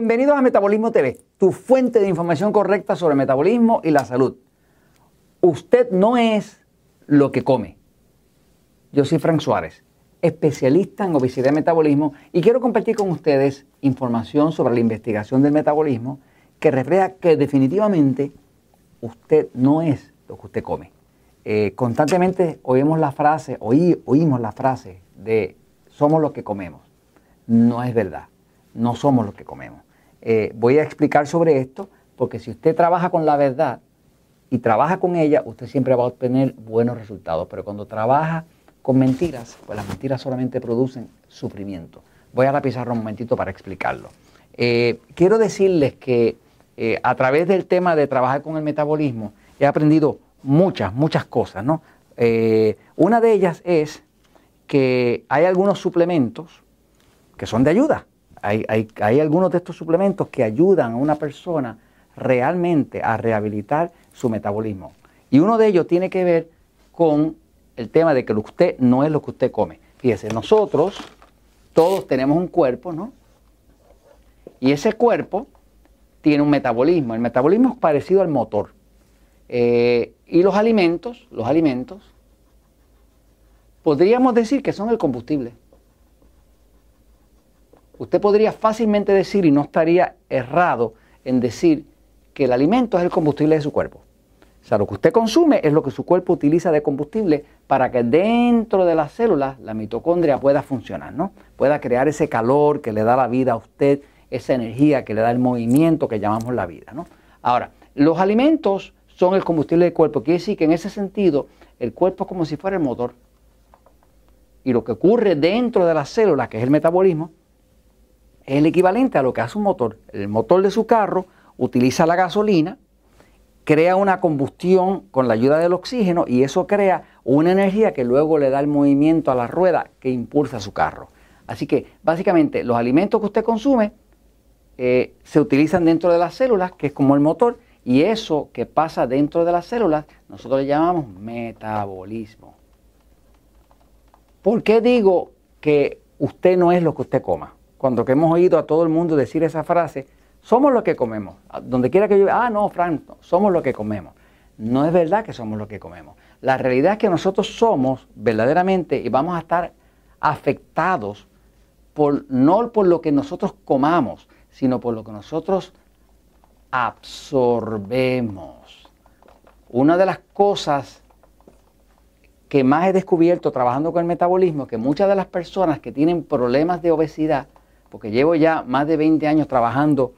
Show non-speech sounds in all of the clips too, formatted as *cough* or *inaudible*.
Bienvenidos a Metabolismo TV, tu fuente de información correcta sobre el metabolismo y la salud. Usted no es lo que come. Yo soy Frank Suárez, especialista en obesidad y metabolismo, y quiero compartir con ustedes información sobre la investigación del metabolismo que refleja que definitivamente usted no es lo que usted come. Eh, constantemente oímos la frase, oí, oímos la frase de somos lo que comemos. No es verdad no somos lo que comemos. Eh, voy a explicar sobre esto porque si usted trabaja con la verdad y trabaja con ella, usted siempre va a obtener buenos resultados. Pero cuando trabaja con mentiras, pues las mentiras solamente producen sufrimiento. Voy a la pizarra un momentito para explicarlo. Eh, quiero decirles que eh, a través del tema de trabajar con el metabolismo he aprendido muchas, muchas cosas. ¿no? una de ellas es que hay algunos suplementos que son de ayuda hay, algunos de estos suplementos que ayudan a una persona realmente a rehabilitar su metabolismo. Y uno de ellos tiene que ver con el tema de que usted no es lo que usted come. Fíjese, nosotros todos tenemos un cuerpo, ¿no? Y ese cuerpo tiene un metabolismo. El metabolismo es parecido al motor. Eh, y los alimentos, los alimentos, podríamos decir que son el combustible usted podría fácilmente decir, y no estaría errado en decir, que el alimento es el combustible de su cuerpo. O sea, lo que usted consume es lo que su cuerpo utiliza de combustible para que dentro de las células la mitocondria pueda funcionar, ¿no? Pueda crear ese calor que le da la vida a usted, esa energía que le da el movimiento que llamamos la vida, ¿no? Ahora, los alimentos son el combustible del cuerpo. Quiere decir que en ese sentido el cuerpo es como si fuera el motor. Y lo que ocurre dentro de las células, que es el metabolismo, es el equivalente a lo que hace un motor. El motor de su carro utiliza la gasolina, crea una combustión con la ayuda del oxígeno y eso crea una energía que luego le da el movimiento a la rueda que impulsa su carro. Así que básicamente los alimentos que usted consume eh, se utilizan dentro de las células, que es como el motor, y eso que pasa dentro de las células nosotros le llamamos metabolismo. ¿Por qué digo que usted no es lo que usted coma? Cuando que hemos oído a todo el mundo decir esa frase, somos lo que comemos. Donde quiera que yo, ah, no, Frank, somos lo que comemos. No es verdad que somos lo que comemos. La realidad es que nosotros somos verdaderamente y vamos a estar afectados por, no por lo que nosotros comamos, sino por lo que nosotros absorbemos. Una de las cosas que más he descubierto trabajando con el metabolismo, que muchas de las personas que tienen problemas de obesidad, porque llevo ya más de 20 años trabajando,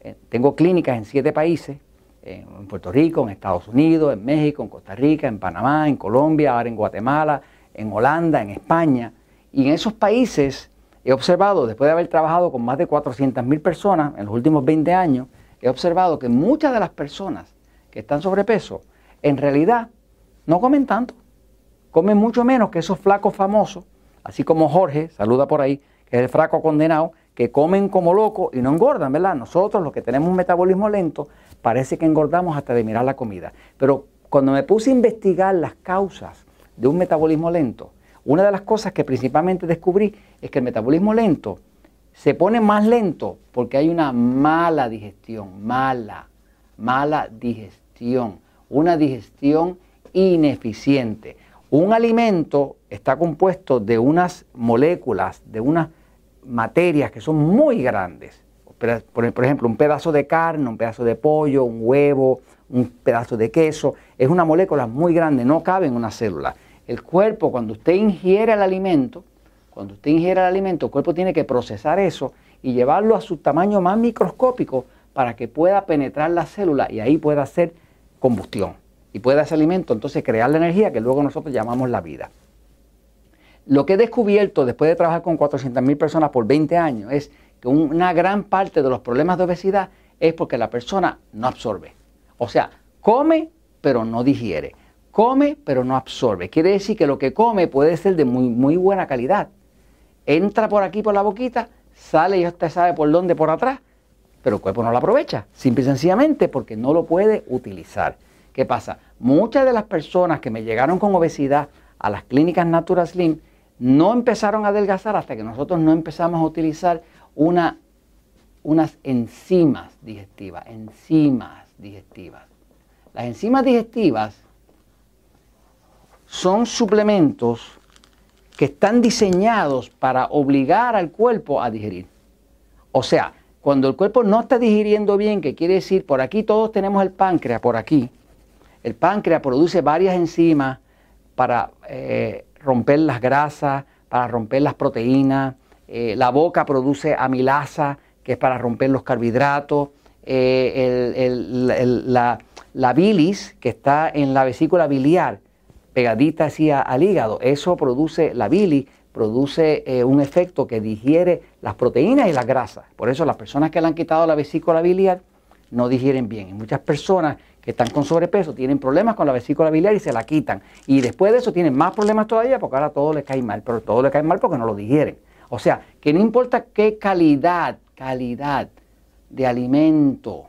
eh, tengo clínicas en siete países, en Puerto Rico, en Estados Unidos, en México, en Costa Rica, en Panamá, en Colombia, ahora en Guatemala, en Holanda, en España. Y en esos países he observado, después de haber trabajado con más de 400 mil personas en los últimos 20 años, he observado que muchas de las personas que están sobrepeso, en realidad no comen tanto, comen mucho menos que esos flacos famosos, así como Jorge, saluda por ahí, que es el fraco condenado, que comen como locos y no engordan, ¿verdad? Nosotros, los que tenemos un metabolismo lento, parece que engordamos hasta de mirar la comida. Pero cuando me puse a investigar las causas de un metabolismo lento, una de las cosas que principalmente descubrí es que el metabolismo lento se pone más lento porque hay una mala digestión, mala, mala digestión, una digestión ineficiente. Un alimento está compuesto de unas moléculas, de unas materias que son muy grandes. Por ejemplo, un pedazo de carne, un pedazo de pollo, un huevo, un pedazo de queso, es una molécula muy grande, no cabe en una célula. El cuerpo, cuando usted ingiere el alimento, cuando usted ingiere el alimento, el cuerpo tiene que procesar eso y llevarlo a su tamaño más microscópico para que pueda penetrar la célula y ahí pueda hacer combustión y pueda ese alimento entonces crear la energía que luego nosotros llamamos la vida. Lo que he descubierto después de trabajar con 400.000 personas por 20 años es que una gran parte de los problemas de obesidad es porque la persona no absorbe. O sea, come pero no digiere. Come pero no absorbe. Quiere decir que lo que come puede ser de muy, muy buena calidad. Entra por aquí por la boquita, sale y usted sabe por dónde, por atrás, pero el cuerpo no lo aprovecha. Simple y sencillamente porque no lo puede utilizar. ¿Qué pasa? Muchas de las personas que me llegaron con obesidad a las clínicas Natural Slim no empezaron a adelgazar hasta que nosotros no empezamos a utilizar una, unas enzimas digestivas, enzimas digestivas. Las enzimas digestivas son suplementos que están diseñados para obligar al cuerpo a digerir. O sea, cuando el cuerpo no está digiriendo bien, que quiere decir, por aquí todos tenemos el páncreas, por aquí, el páncreas produce varias enzimas para eh, romper las grasas, para romper las proteínas, eh, la boca produce amilasa, que es para romper los carbohidratos, eh, la, bilis, que está en la vesícula biliar, pegadita así al hígado, eso produce, la bilis produce un efecto que digiere las proteínas y las grasas. Por eso las personas que le han quitado la vesícula biliar no digieren bien. Muchas personas que están con sobrepeso tienen problemas con la vesícula biliar y se la quitan. Y después de eso tienen más problemas todavía porque ahora todo les cae mal, pero todo les cae mal porque no lo digieren. O sea, que no importa qué calidad, calidad de alimento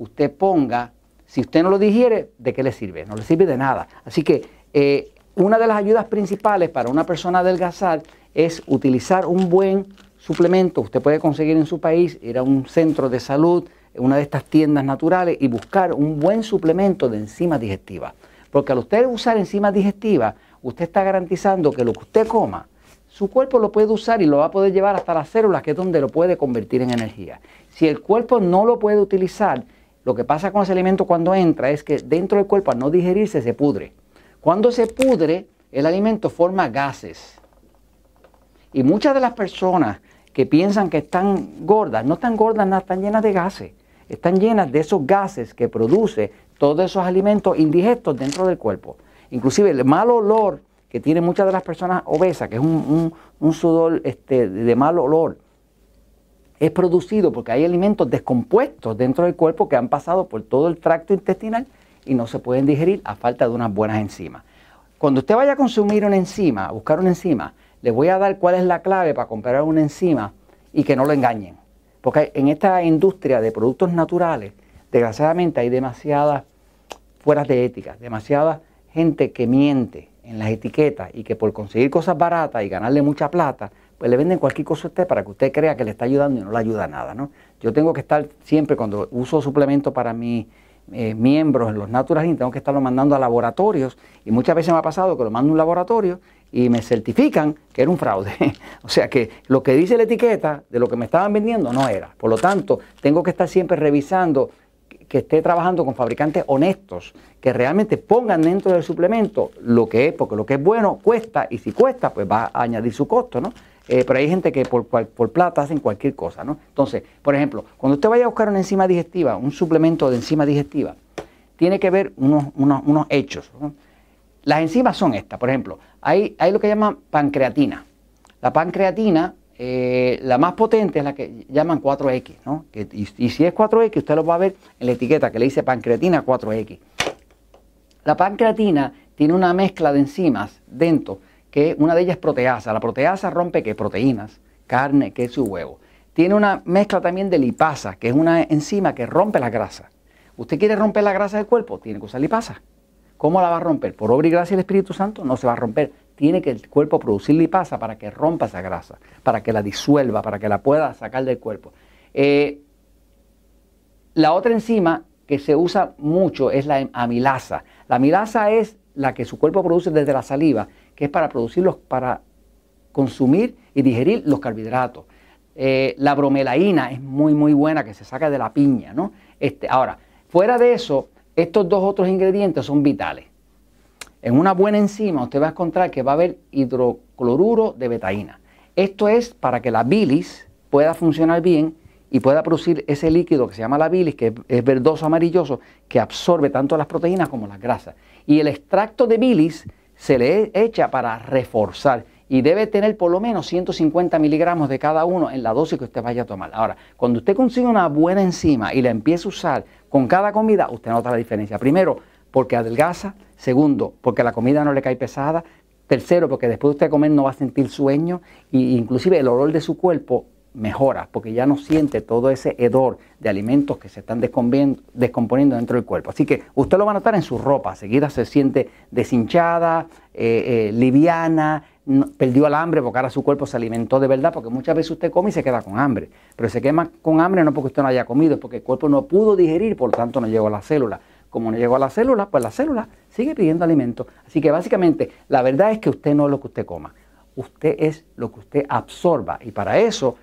usted ponga, si usted no lo digiere, ¿de qué le sirve? No le sirve de nada. Así que eh, una de las ayudas principales para una persona adelgazar es utilizar un buen suplemento. Usted puede conseguir en su país, ir a un centro de salud, una de estas tiendas naturales y buscar un buen suplemento de enzimas digestivas. Porque al usted usar enzimas digestivas, usted está garantizando que lo que usted coma su cuerpo lo puede usar y lo va a poder llevar hasta las células, que es donde lo puede convertir en energía. Si el cuerpo no lo puede utilizar, lo que pasa con ese alimento cuando entra es que dentro del cuerpo al no digerirse se pudre. Cuando se pudre, el alimento forma gases. Y muchas de las personas que piensan que están gordas, no están gordas, no están llenas de gases. Están llenas de esos gases que produce todos esos alimentos indigestos dentro del cuerpo. Inclusive el mal olor que tiene muchas de las personas obesas, que es un, sudor este, de mal olor, es producido porque hay alimentos descompuestos dentro del cuerpo que han pasado por todo el tracto intestinal y no se pueden digerir a falta de unas buenas enzimas. Cuando usted vaya a consumir una enzima, a buscar una enzima, le voy a dar cuál es la clave para comprar una enzima y que no lo engañen. Porque en esta industria de productos naturales, desgraciadamente hay demasiadas fueras de ética, demasiada gente que miente, en las etiquetas y que por conseguir cosas baratas y ganarle mucha plata, pues le venden cualquier cosa a usted para que usted crea que le está ayudando y no le ayuda nada, ¿no? Yo tengo que estar siempre, cuando uso suplementos para mis eh, miembros en los Natural tengo que estarlo mandando a laboratorios y muchas veces me ha pasado que lo mando a un laboratorio y me certifican que era un fraude. *laughs* o sea que lo que dice la etiqueta de lo que me estaban vendiendo no era. Por lo tanto, tengo que estar siempre revisando que esté trabajando con fabricantes honestos, que realmente pongan dentro del suplemento lo que es, porque lo que es bueno cuesta, y si cuesta, pues va a añadir su costo, ¿no? Eh, pero hay gente que por, por plata hacen cualquier cosa, ¿no? Entonces, por ejemplo, cuando usted vaya a buscar una enzima digestiva, un suplemento de enzima digestiva, tiene que ver unos, unos, hechos. Las enzimas son estas, por ejemplo, hay, lo que llaman pancreatina. La pancreatina eh, la más potente es la que llaman 4X, ¿no? y, si es 4X, usted lo va a ver en la etiqueta que le dice pancreatina 4X. La pancreatina tiene una mezcla de enzimas dentro, que una de ellas es proteasa. La proteasa rompe que proteínas, carne, queso y huevo. Tiene una mezcla también de lipasa, que es una enzima que rompe la grasa. ¿Usted quiere romper la grasa del cuerpo? Tiene que usar lipasa. ¿Cómo la va a romper? ¿Por obra y gracia del Espíritu Santo? No se va a romper tiene que el cuerpo producir lipasa para que rompa esa grasa, para que la disuelva, para que la pueda sacar del cuerpo. Eh, la otra enzima que se usa mucho es la amilasa. La amilasa es la que su cuerpo produce desde la saliva, que es para producirlos, para consumir y digerir los carbohidratos. Eh, la bromelaína es muy, muy buena, que se saca de la piña, ¿no? Este, ahora, fuera de eso, estos dos otros ingredientes son vitales. En una buena enzima usted va a encontrar que va a haber hidrocloruro de betaína. Esto es para que la bilis pueda funcionar bien y pueda producir ese líquido que se llama la bilis, que es verdoso amarilloso, que absorbe tanto las proteínas como las grasas. Y el extracto de bilis se le echa para reforzar y debe tener por lo menos 150 miligramos de cada uno en la dosis que usted vaya a tomar. Ahora, cuando usted consigue una buena enzima y la empieza a usar con cada comida, usted nota la diferencia. Primero, porque adelgaza, Segundo, porque la comida no le cae pesada. Tercero, porque después de usted comer no va a sentir sueño e inclusive el olor de su cuerpo mejora, porque ya no siente todo ese hedor de alimentos que se están descomponiendo dentro del cuerpo. Así que usted lo va a notar en su ropa, seguida se siente deshinchada, eh, eh, liviana, perdió el hambre porque ahora su cuerpo se alimentó de verdad, porque muchas veces usted come y se queda con hambre, pero se quema con hambre no porque usted no haya comido, es porque el cuerpo no pudo digerir, por lo tanto no llegó a la célula. Como no llegó a la célula, pues la célula sigue pidiendo alimento. Así que básicamente la verdad es que usted no es lo que usted coma, usted es lo que usted absorba y para eso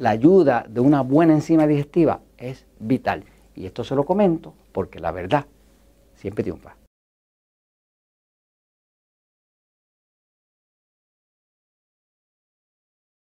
la ayuda de una buena enzima digestiva es vital. Y esto se lo comento porque la verdad siempre triunfa.